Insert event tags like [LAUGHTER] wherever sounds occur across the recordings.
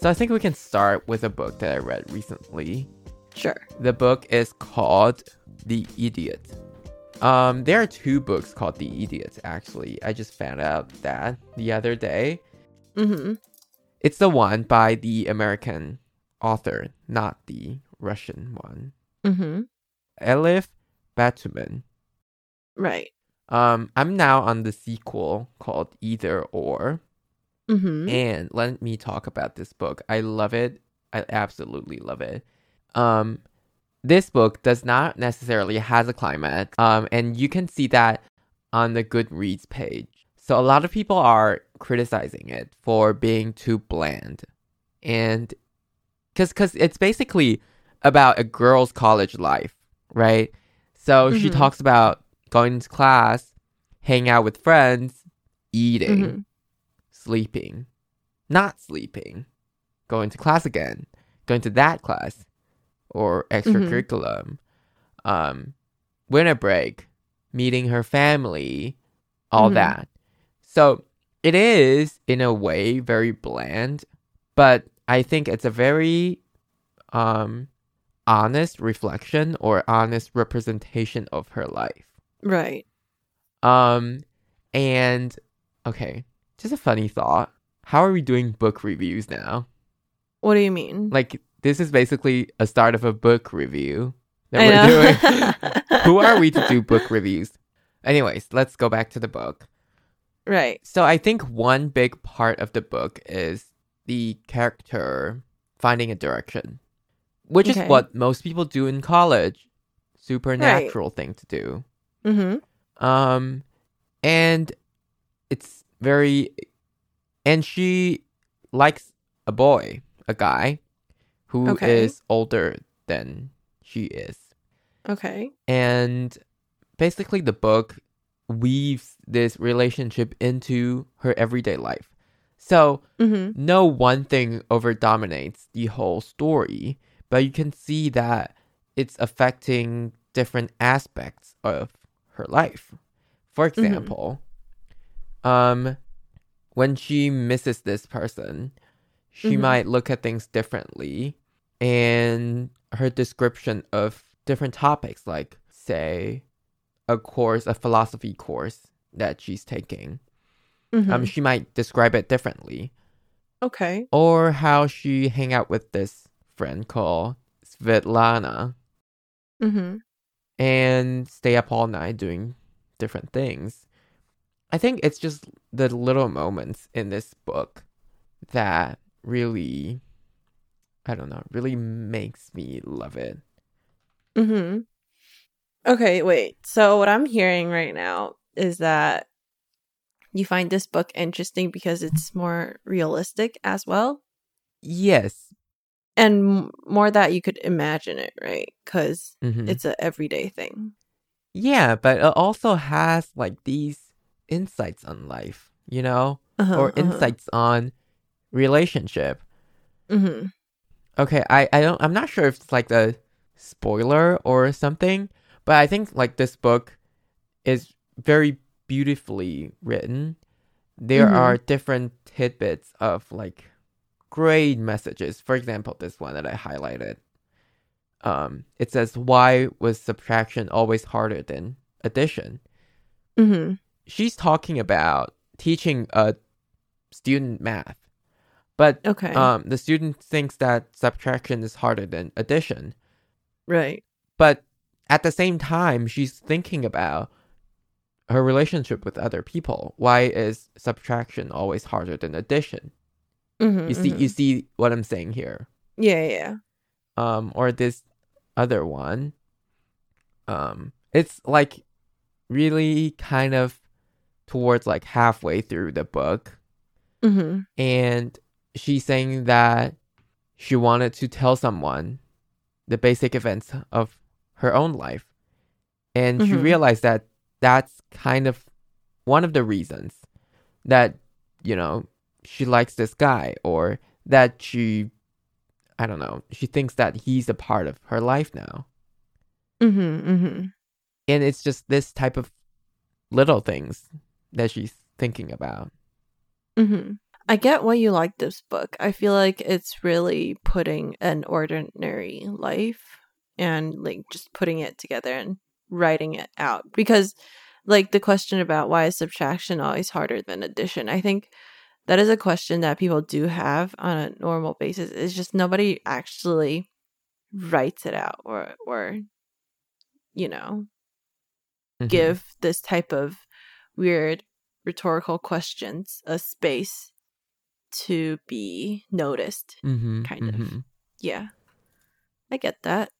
So I think we can start with a book that I read recently. Sure. The book is called The Idiot. Um, there are two books called The Idiot, actually. I just found out that the other day. Mm-hmm. It's the one by the American author, not the Russian one. Mm-hmm. Elif Batuman. Right. Um, I'm now on the sequel called Either or. Mm-hmm. And let me talk about this book. I love it. I absolutely love it. Um, this book does not necessarily has a climax. Um, and you can see that on the Goodreads page. So a lot of people are criticizing it for being too bland, and because because it's basically about a girl's college life, right? So she Mhm. talks about going to class, hanging out with friends, eating Mhm. Sleeping, not sleeping, going to class again, going to that class or extracurriculum, um, winter break, meeting her family, all Mhm. that. So it is, in a way, very bland, but I think it's a very um, honest reflection or honest representation of her life. Right. Um, and okay, just a funny thought. How are we doing book reviews now? What do you mean? Like, this is basically a start of a book review that I we're doing. [LAUGHS] Who are we to do book reviews? Anyways, let's go back to the book. Right. So, I think one big part of the book is the character finding a direction, which Okay. is what most people do in college. Supernatural thing to do. Mm-hmm. Um, and it's very, and she likes a boy, a guy, who is Okay. older than she is, Okay. and basically the book weaves this relationship into her everyday life. So Mm-hmm. no one thing over dominates the whole story, but you can see that it's affecting different aspects of her life. For example, um when she misses this person, she Mhm. might look at things differently and her description of different topics like say a course, a philosophy course that she's taking. Mm-hmm. Um she might describe it differently okay. or how she hang out with this friend called Svetlana Mm-hmm. and stay up all night doing different things. I think it's just the little moments in this book that really I don't know, really makes me love it. Mm-hmm. Okay, wait. So what I'm hearing right now is that you find this book interesting because it's more realistic as well, Yes. and m- more that you could imagine it, right? Because mhm. it's a everyday thing. yeah, but it also has like these insights on life, you know, Uh-huh, or insights on relationship. Mm-hmm. Okay, I I don't I'm not sure if it's like a spoiler or something, but I think like this book is very beautifully written. There Mhm. are different tidbits of like great messages. For example, this one that I highlighted. Um, it says, "Why was subtraction always harder than addition?" Mm-hmm. She's talking about teaching a student math, but Okay. um, the student thinks that subtraction is harder than addition. right. But at the same time, she's thinking about her relationship with other people. Why is subtraction always harder than addition? Mm-hmm, You see, you see what I'm saying here. Yeah, yeah. Um, or this other one. Um, it's like really kind of towards like halfway through the book, Mm-hmm. and she's saying that she wanted to tell someone the basic events of her own life. And she Mhm. realized that that's kind of one of the reasons that, you know, she likes this guy or that she, I don't know, she thinks that he's a part of her life now. Mhm. Mhm. And it's just this type of little things that she's thinking about. Mhm. I get why you like this book. I feel like it's really putting an ordinary life and like just putting it together and writing it out because like the question about why is subtraction always harder than addition i think that is a question that people do have on a normal basis it's just nobody actually writes it out or or you know Mhm. give this type of weird rhetorical questions a space to be noticed Mhm, kind of. mhm. yeah i get that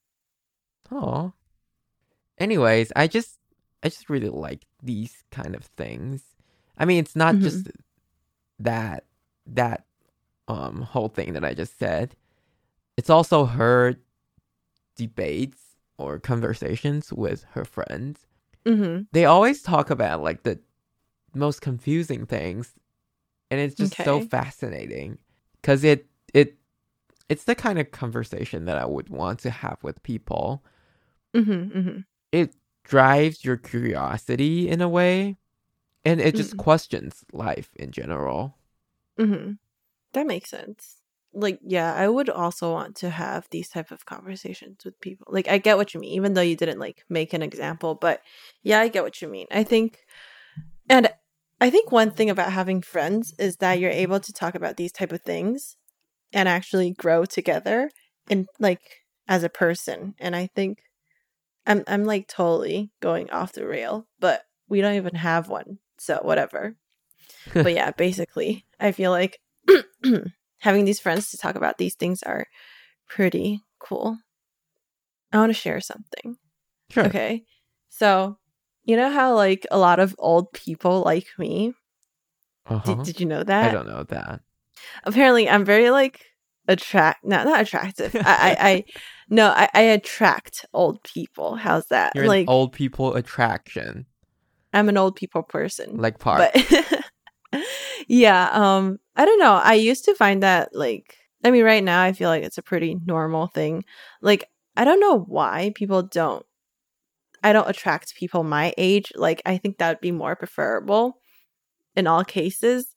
Oh. Anyways, I just I just really like these kind of things. I mean, it's not Mhm. just that that um whole thing that I just said. It's also her debates or conversations with her friends. mm-hmm. They always talk about like the most confusing things and it's just so fascinating cuz it it it's the kind of conversation that I would want to have with people Mm-hmm. Mm-hmm. it drives your curiosity in a way and it just Mm. questions life in general Mm-hmm. That makes sense. Like, yeah, I would also want to have these type of conversations with people. Like, I get what you mean, even though you didn't like make an example, but yeah, I get what you mean. I think, and I think one thing about having friends is that you're able to talk about these type of things and actually grow together and like as a person. And I think I'm I'm like totally going off the rail, but we don't even have one, so whatever [LAUGHS] but yeah, basically, I feel like [CLEARS THROAT] having these friends to talk about these things are pretty cool. I want to share something. sure Okay. So, you know how like a lot of old people like me? uh-huh. Did, did you know that i don't know that Apparently, I'm very like attract not not attractive. I I, I [LAUGHS] no, I, I attract old people. How's that? you're like an old people attraction I'm an old people person. like part but [LAUGHS] yeah um i don't know i used to find that like i mean right now i feel like it's a pretty normal thing like i don't know why people don't i don't attract people my age like i think that would be more preferable in all cases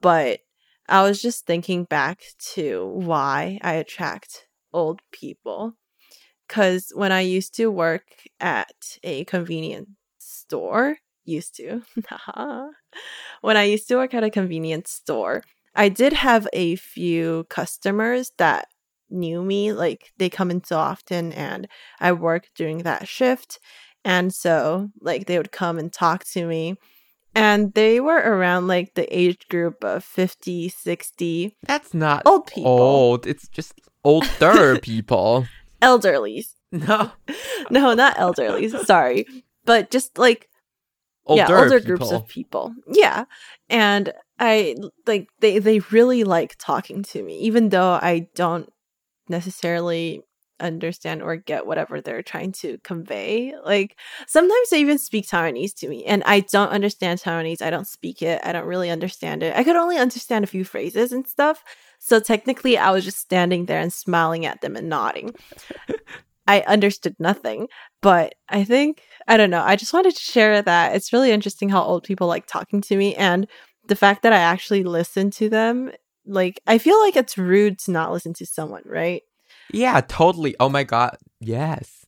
but i was just thinking back to why i attract old people. Because when i used to work at a convenience store used to [LAUGHS] when I used to work at a convenience store, I did have a few customers that knew me. Like they come in so often, and I worked during that shift. And so, like, they would come and talk to me. And they were around like the age group of 50, 60, that's not old people, old it's just older people [LAUGHS] elderlies. [LAUGHS] no [LAUGHS] No, not elderlies. sorry. But just like older, yeah, older people. groups of people. Yeah. And I like they they really like talking to me even though I don't necessarily understand or get whatever they're trying to convey. Like sometimes they even speak Taiwanese to me and I don't understand Taiwanese. I don't speak it. I don't really understand it. I could only understand a few phrases and stuff. So technically I was just standing there and smiling at them and nodding. I understood nothing, but I think I don't know. I just wanted to share that. It's really interesting how old people like talking to me and the fact that I actually listen to them. Like, I feel like it's rude to not listen to someone, right? yeah totally oh my god yes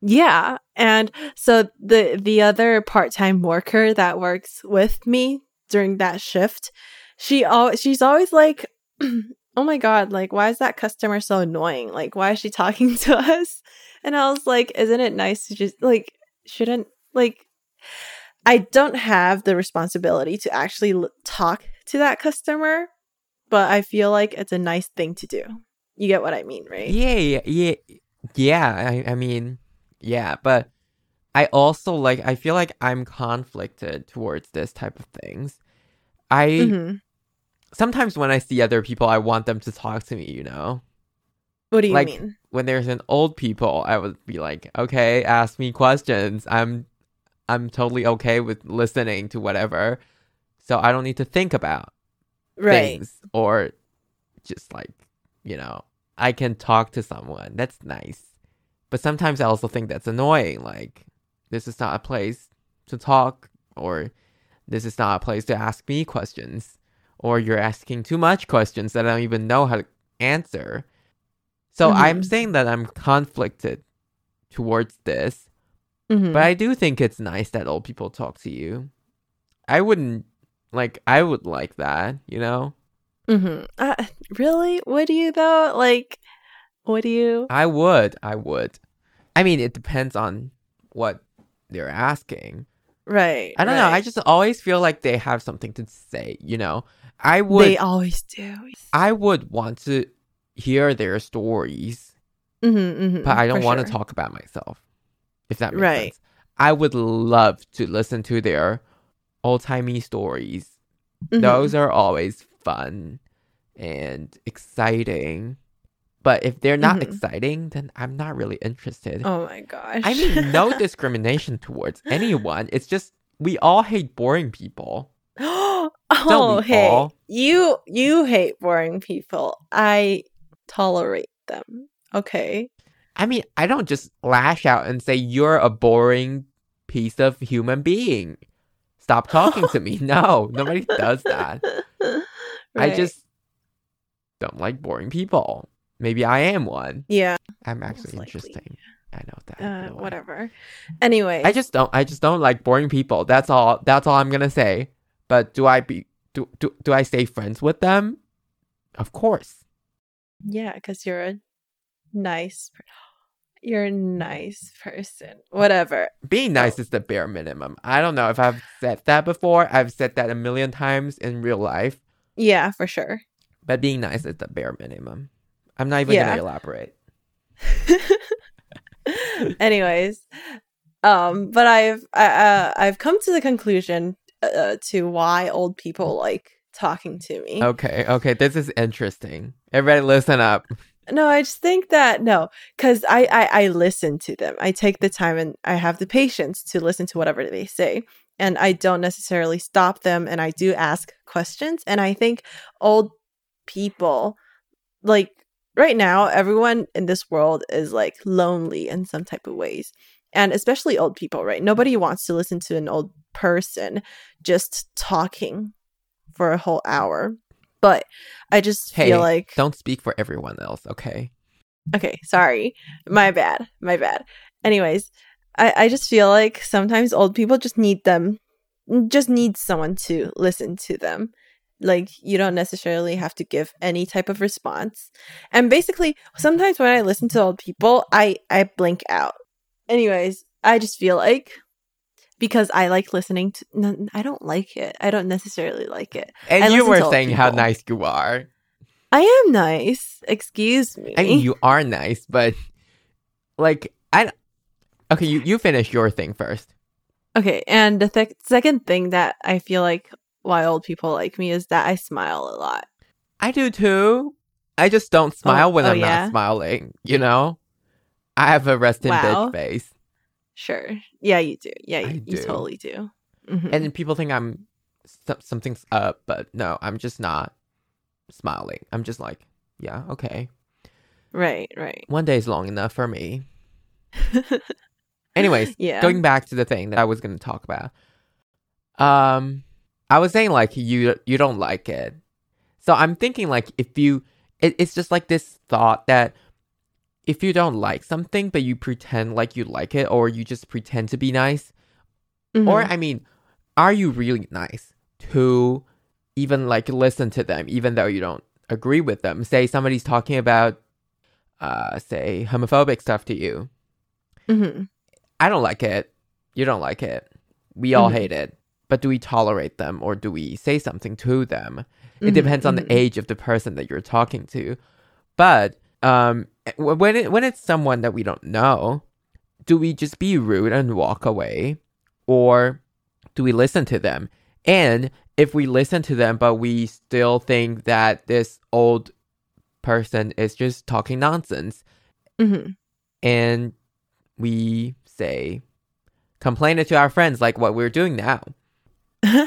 Yeah. And so the the other part-time worker that works with me during that shift, she al- she's always like [CLEARS THROAT] oh my god, like why is that customer so annoying? Like why is she [LAUGHS] talking to us? And I was like, isn't it nice to just like shouldn't like I don't have the responsibility to actually l- talk to that customer, but I feel like it's a nice thing to do. You get what I mean, right? yeah yeah yeah, yeah I, I mean yeah but i also like i feel like i'm conflicted towards this type of things i Mhm. sometimes when i see other people i want them to talk to me you know What do you Like- mean? when there's an old people, I would be like, okay, ask me questions. I'm I'm totally okay with listening to whatever. So I don't need to think about Right. things or just like, you know, I can talk to someone. That's nice. But sometimes I also think that's annoying. Like, this is not a place to talk, or this is not a place to ask me questions, or you're asking too much questions that I don't even know how to answer. So I'm Mhm. saying that I'm conflicted towards this, Mhm. but I do think it's nice that old people talk to you. I wouldn't like I would like that, you know? hmm Uh, really? Would you though? Like, would you? I would. I would. I mean, it depends on what they're asking. Right. I don't know. I just always feel like they have something to say, you know? I would They always do. I would want to hear their stories, hmm hmm but I don't want to sure. talk about myself. If that makes Right. sense. I would love to listen to their old-timey stories. Mhm. Those are always fun and exciting. But if they're not Mhm. exciting, then I'm not really interested. Oh my gosh. I mean, no [LAUGHS] discrimination towards anyone. It's just we all hate boring people. [GASPS] oh, we hey, all? you you hate boring people. I tolerate them. Okay. I mean, I don't just lash out and say you're a boring piece of human being. Stop talking to me. No, nobody does that. [LAUGHS] I just don't like boring people. Maybe I am one. yeah. I'm actually interesting. I know that. Uh, whatever. Anyway, I just don't. I just don't like boring people. That's all. That's all I'm gonna say. But do I be do do, do I stay friends with them? Of course. yeah, because you're a nice. You're a nice person. Whatever. Being nice is the bare minimum. I don't know if I've said that before. I've said that a million times in real life. Yeah, for sure. But being nice is the bare minimum. I'm not even Yeah. gonna elaborate. [LAUGHS] Anyways, um, but I've uh, I've come to the conclusion uh, to why old people like talking to me. Okay, okay, this is interesting. Everybody listen up. No, I just think that no, because I, I I listen to them. I take the time and I have the patience to listen to whatever they say, and I don't necessarily stop them. And I do ask questions. And I think old people, like right now, everyone in this world is like lonely in some type of ways, and especially old people. Right? Nobody wants to listen to an old person just talking for a whole hour. But I just Hey, feel like Don't speak for everyone else, okay? Okay, sorry. My bad. My bad. Anyways, I, I just feel like sometimes old people just need them just need someone to listen to them. Like you don't necessarily have to give any type of response. And basically, sometimes when I listen to old people, I I blink out. Anyways, I just feel like because I like listening to n- I don't like it. I don't necessarily like it. And I you were saying how nice you are. I am nice. Excuse me. I mean, you are nice, but like I. Okay, you you finish your thing first. Okay, and the th- second thing that I feel like why old people like me is that I smile a lot. I do too. I just don't oh, smile when oh, I'm yeah? not smiling. You know, I have a rest in Wow. bitch face, Sure. Yeah, you do. Yeah, you, you totally do. Mhm. and then people think I'm so- something's up, but no, I'm just not smiling. I'm just like, yeah, okay. right, right. One day is long enough for me. [LAUGHS] Anyways, yeah. going back to the thing that I was going to talk about. Um, I was saying like you you don't like it, so I'm thinking like if you, it, it's just like this thought that if you don't like something but you pretend like you like it, or you just pretend to be nice, or Mhm. I mean, are you really nice to even like listen to them even though you don't agree with them? Say somebody's talking about, uh, say homophobic stuff to you. Mhm. I don't like it. You don't like it. We all Mhm. hate it. But do we tolerate them or do we say something to them? It Mhm, depends on the mhm. age of the person that you're talking to. But um when it when it's someone that we don't know, do we just be rude and walk away or do we listen to them? And if we listen to them but we still think that this old person is just talking nonsense hmm and we say complain it to our friends like what we're doing now. [LAUGHS]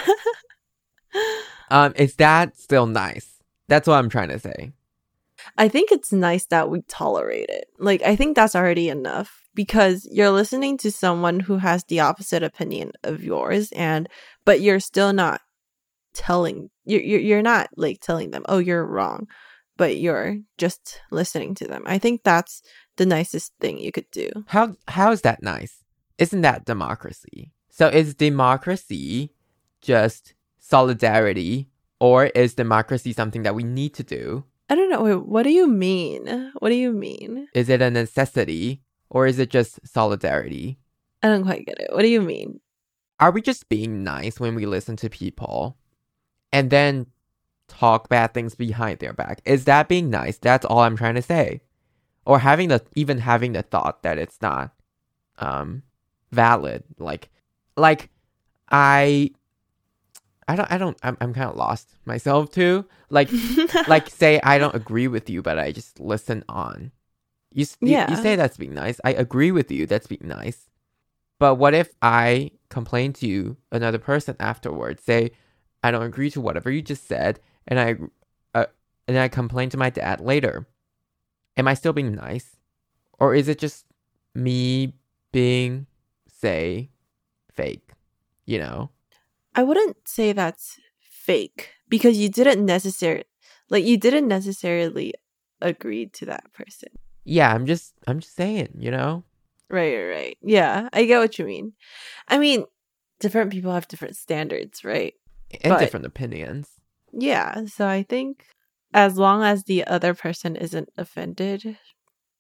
Um, is that still nice? That's what I'm trying to say. I think it's nice that we tolerate it. Like, I think that's already enough because you're listening to someone who has the opposite opinion of yours, and but you're still not telling you're you're, not like telling them, oh, you're wrong, but you're just listening to them. I think that's the nicest thing you could do. How how is that nice? Isn't that democracy? So is democracy just solidarity or is democracy something that we need to do? I don't know. Wait, what do you mean? What do you mean? Is it a necessity or is it just solidarity? I don't quite get it. What do you mean? Are we just being nice when we listen to people and then talk bad things behind their back? Is that being nice? That's all I'm trying to say. Or having the even having the thought that it's not um valid. Like like I I don't I don't I'm I'm kind of lost myself too. Like [LAUGHS] like say I don't agree with you, but I just listen on. You, s- you you say that's being nice. I agree with you. That's being nice. But what if I complain to you, another person afterwards? Say I don't agree to whatever you just said, and I uh, and I complain to my dad later. Am I still being nice, or is it just me being say fake? You know. I wouldn't say that's fake because you didn't necessarily like you didn't necessarily agree to that person. Yeah, I'm just I'm just saying, you know. Right, right, right. Yeah, I get what you mean. I mean, different people have different standards, right? And But- different opinions. Yeah, so I think as long as the other person isn't offended,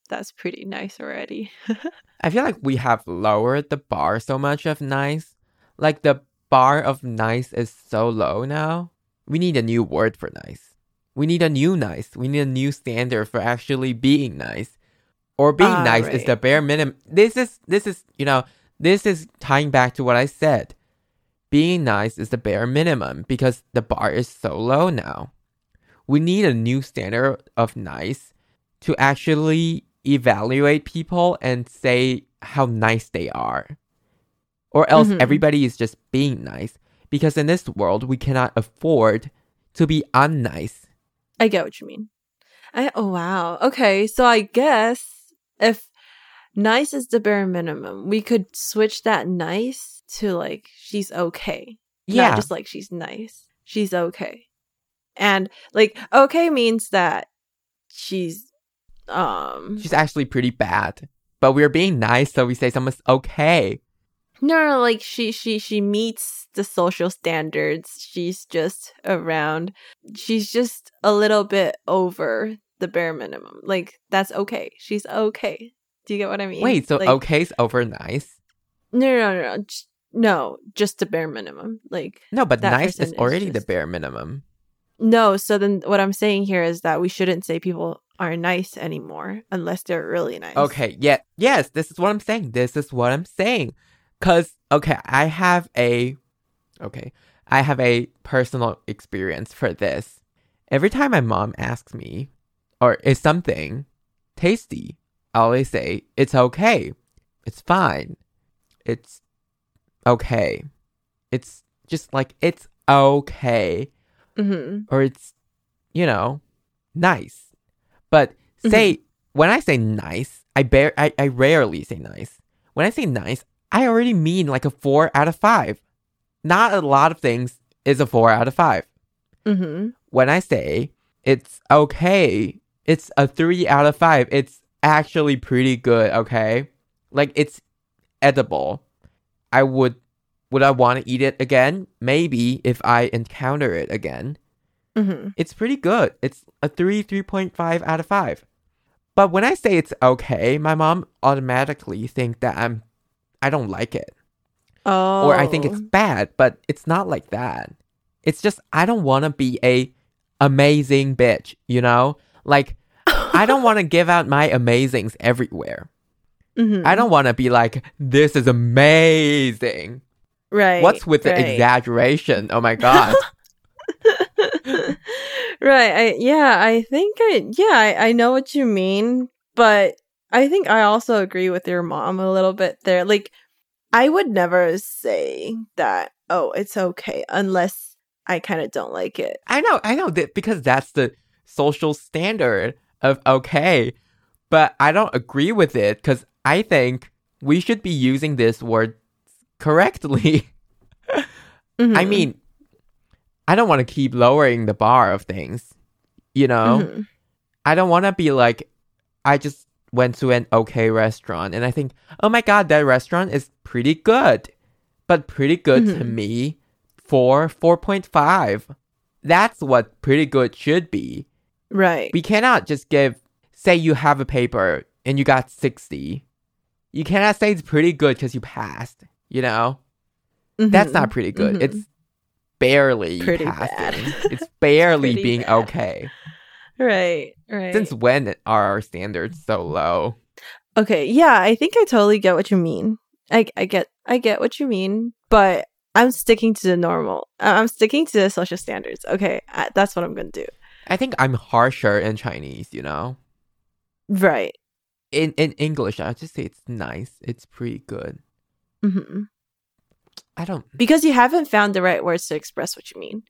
that's pretty nice already. [LAUGHS] I feel like we have lowered the bar so much of nice. Like the bar of nice is so low now. We need a new word for nice. We need a new nice. We need a new standard for actually being nice. Or being Ah, nice is the bare minimum. This is this is, you know, this is tying back to what I said. Being nice is the bare minimum because the bar is so low now. We need a new standard of nice to actually evaluate people and say how nice they are. Or else Mhm. everybody is just being nice. Because in this world, we cannot afford to be unnice. I get what you mean. I oh wow. Okay, so I guess if nice is the bare minimum, we could switch that nice to like she's okay. Yeah. Not just like she's nice. She's okay. And like okay means that she's um She's actually pretty bad. But we're being nice, so we say someone's okay. No, no, like she she she meets the social standards. She's just around. She's just a little bit over the bare minimum. Like that's okay. She's okay. Do you get what I mean? Wait, so Like, okay's over nice? No, no, no, no. Just, no, just the bare minimum. Like No, but nice is is already the bare minimum. no. So then, what I'm saying here is that we shouldn't say people are nice anymore unless they're really nice. Okay, yeah, yes, this is what I'm saying. This is what I'm saying. Cause okay, I have a okay, I have a personal experience for this. Every time my mom asks me, or is something tasty, I always say, It's okay. It's fine. It's okay. It's just like it's okay. hmm Or it's you know, nice. But say when I say nice, I bear I, I rarely say nice. When I say nice, I already mean like a four out of five. Not a lot of things is a four out of five. hmm When I say it's okay, it's a three out of five. It's actually pretty good, okay? Like it's edible. I would would I want to eat it again? Maybe if I encounter it again hmm it's pretty good. It's a 3, 3.5 out of 5. But when I say it's okay, my mom automatically think that I'm I don't like it Oh, or I think it's bad, but it's not like that. It's just I don't want to be a amazing bitch, you know? Like I don't [LAUGHS] want to give out my amazings everywhere. Mhm. I don't want to be like this is amazing. Right. What's with the exaggeration? Oh my god. [LAUGHS] right. I yeah, I think I yeah, I, I know what you mean, but I think I also agree with your mom a little bit there. Like I would never say that, oh, it's okay unless I kind of don't like it. I know, I know that because that's the social standard of okay, but I don't agree with it because I think we should be using this word correctly. Mhm. [LAUGHS] I mean, I don't want to keep lowering the bar of things, you know? Mhm. I don't want to be like, I just went to an okay restaurant and I think, oh my god, that restaurant is pretty good. But pretty good to Mhm. me for 4.5. That's what pretty good should be. right. We cannot just give, say you have a paper and you got 60. You cannot say it's pretty good because you passed, you know? That's Mhm. not pretty good. Mhm. It's barely Pretty passing. it's barely [LAUGHS] being bad. okay. Right, right. Since when are our standards so low? Okay, yeah, I think I totally get what you mean. I I get I get what you mean, but I'm sticking to the normal. I'm sticking to the social standards. Okay, I, that's what I'm gonna do. I think I'm harsher in Chinese, you know? Right. In in English, I just say it's nice. It's pretty good. hmm I don't Because you haven't found the right words to express what you mean.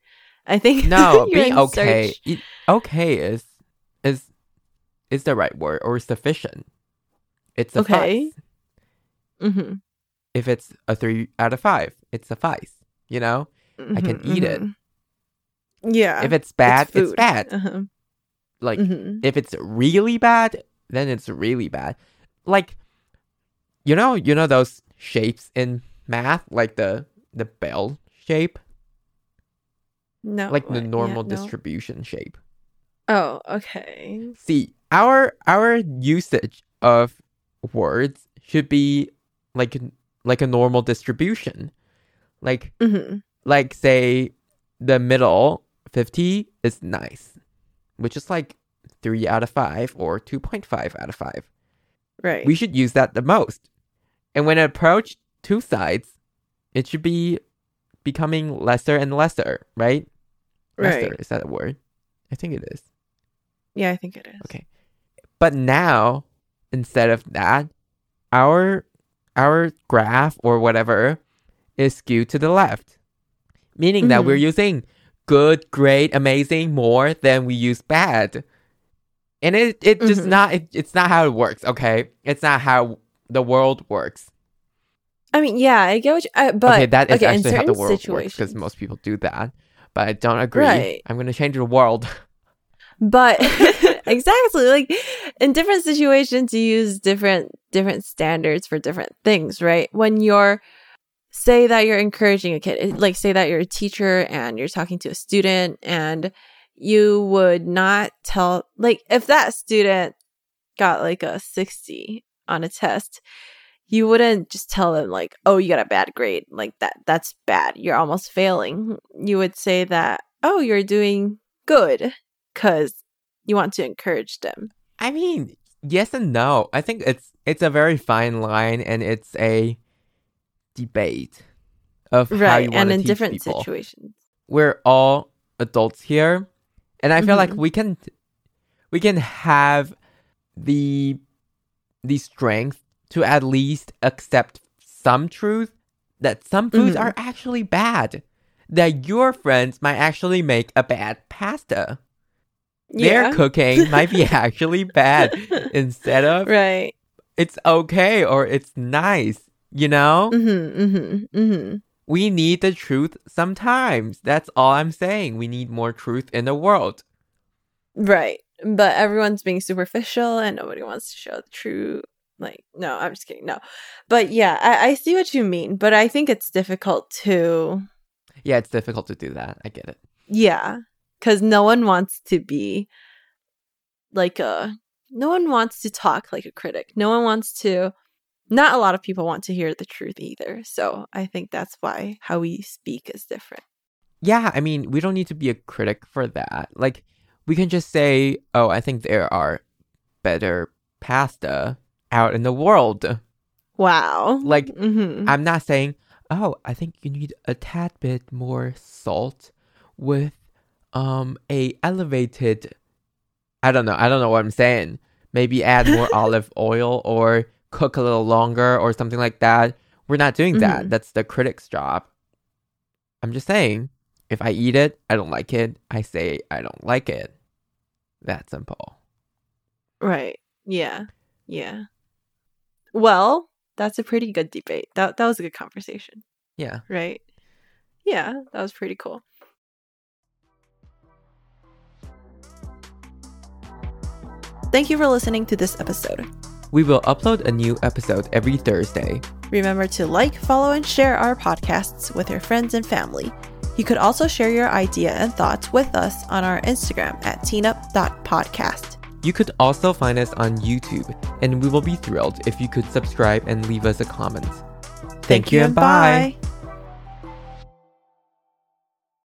I think No, [LAUGHS] in okay. search- okay is is is the right word or sufficient. It's Okay. Mhm, If it's a three out of five, it's suffice. You know? I can mhm, eat it. mhm. Yeah. if it's bad, it's, food. bad. Uh-huh. Like Mhm. if it's really bad, then it's really bad. Like you know, you know those shapes in math, like the the bell shape, No. like the what? Yeah, normal no. distribution shape. Oh, okay. See, our our usage of words should be like like a normal distribution. Like hmm like say the middle 50 is nice, which is like 3 out of 5 or 2.5 out of 5. Right. We should use that the most. And when it approach two sides, it should be becoming lesser and lesser, right? Right. is that a word? I think it is. Yeah, I think it is. Okay. But now, instead of that, our our graph or whatever is skewed to the left. Meaning that Mhm. we're using good, great, amazing more than we use bad. And it it just Mhm. not it, it's not how it works, okay? It's not how the world works. I mean, yeah, I get what you. I, but okay, that is okay, in actually how the world works situations, because most people do that. But I don't agree. Right. I'm gonna change the world. [LAUGHS] but [LAUGHS] [LAUGHS] exactly like in different situations you use different different standards for different things right when you're say that you're encouraging a kid like say that you're a teacher and you're talking to a student and you would not tell like if that student got like a 60 on a test you wouldn't just tell them like oh you got a bad grade like that that's bad you're almost failing you would say that oh you're doing good because you want to encourage them. I mean, yes and no. I think it's it's a very fine line, and it's a debate of how you Right. want And to in teach different people. situations. We're all adults here, and I feel like Mhm. we can we can have the the strength to at least accept some truth that some foods Mhm. are actually bad. That your friends might actually make a bad pasta. Their cooking might be [LAUGHS] actually bad instead of right. it's okay or it's nice, you know? Mm-hmm, mm-hmm, mm-hmm. We need the truth sometimes. That's all I'm saying. We need more truth in the world. Right. But everyone's being superficial and nobody wants to show the true like no, I'm just kidding. No. But yeah, I, I see what you mean. But I think it's difficult to Yeah, it's difficult to do that. I get it. yeah. Cause no one wants to be like a no one wants to talk like a critic. No one wants to not a lot of people want to hear the truth either. So I think that's why how we speak is different. Yeah, I mean, we don't need to be a critic for that. Like, we can just say, oh, I think there are better pasta out in the world. Wow. Like, mm-hmm. I'm not saying, oh, I think you need a tad bit more salt with um a elevated I don't know, I don't know what I'm saying. Maybe add more [LAUGHS] olive oil or cook a little longer or something like that. We're not doing that. Mhm. That's the critic's job. I'm just saying, if I eat it, I don't like it, I say I don't like it. That simple. Right. Yeah. Yeah. Well, that's a pretty good debate. That that was a good conversation, Yeah. right? Yeah, that was pretty cool. Thank you for listening to this episode. We will upload a new episode every Thursday. Remember to like, follow, and share our podcasts with your friends and family. You could also share your idea and thoughts with us on our Instagram at teenup.podcast. You could also find us on YouTube, and we will be thrilled if you could subscribe and leave us a comment. Thank, you and bye. bye.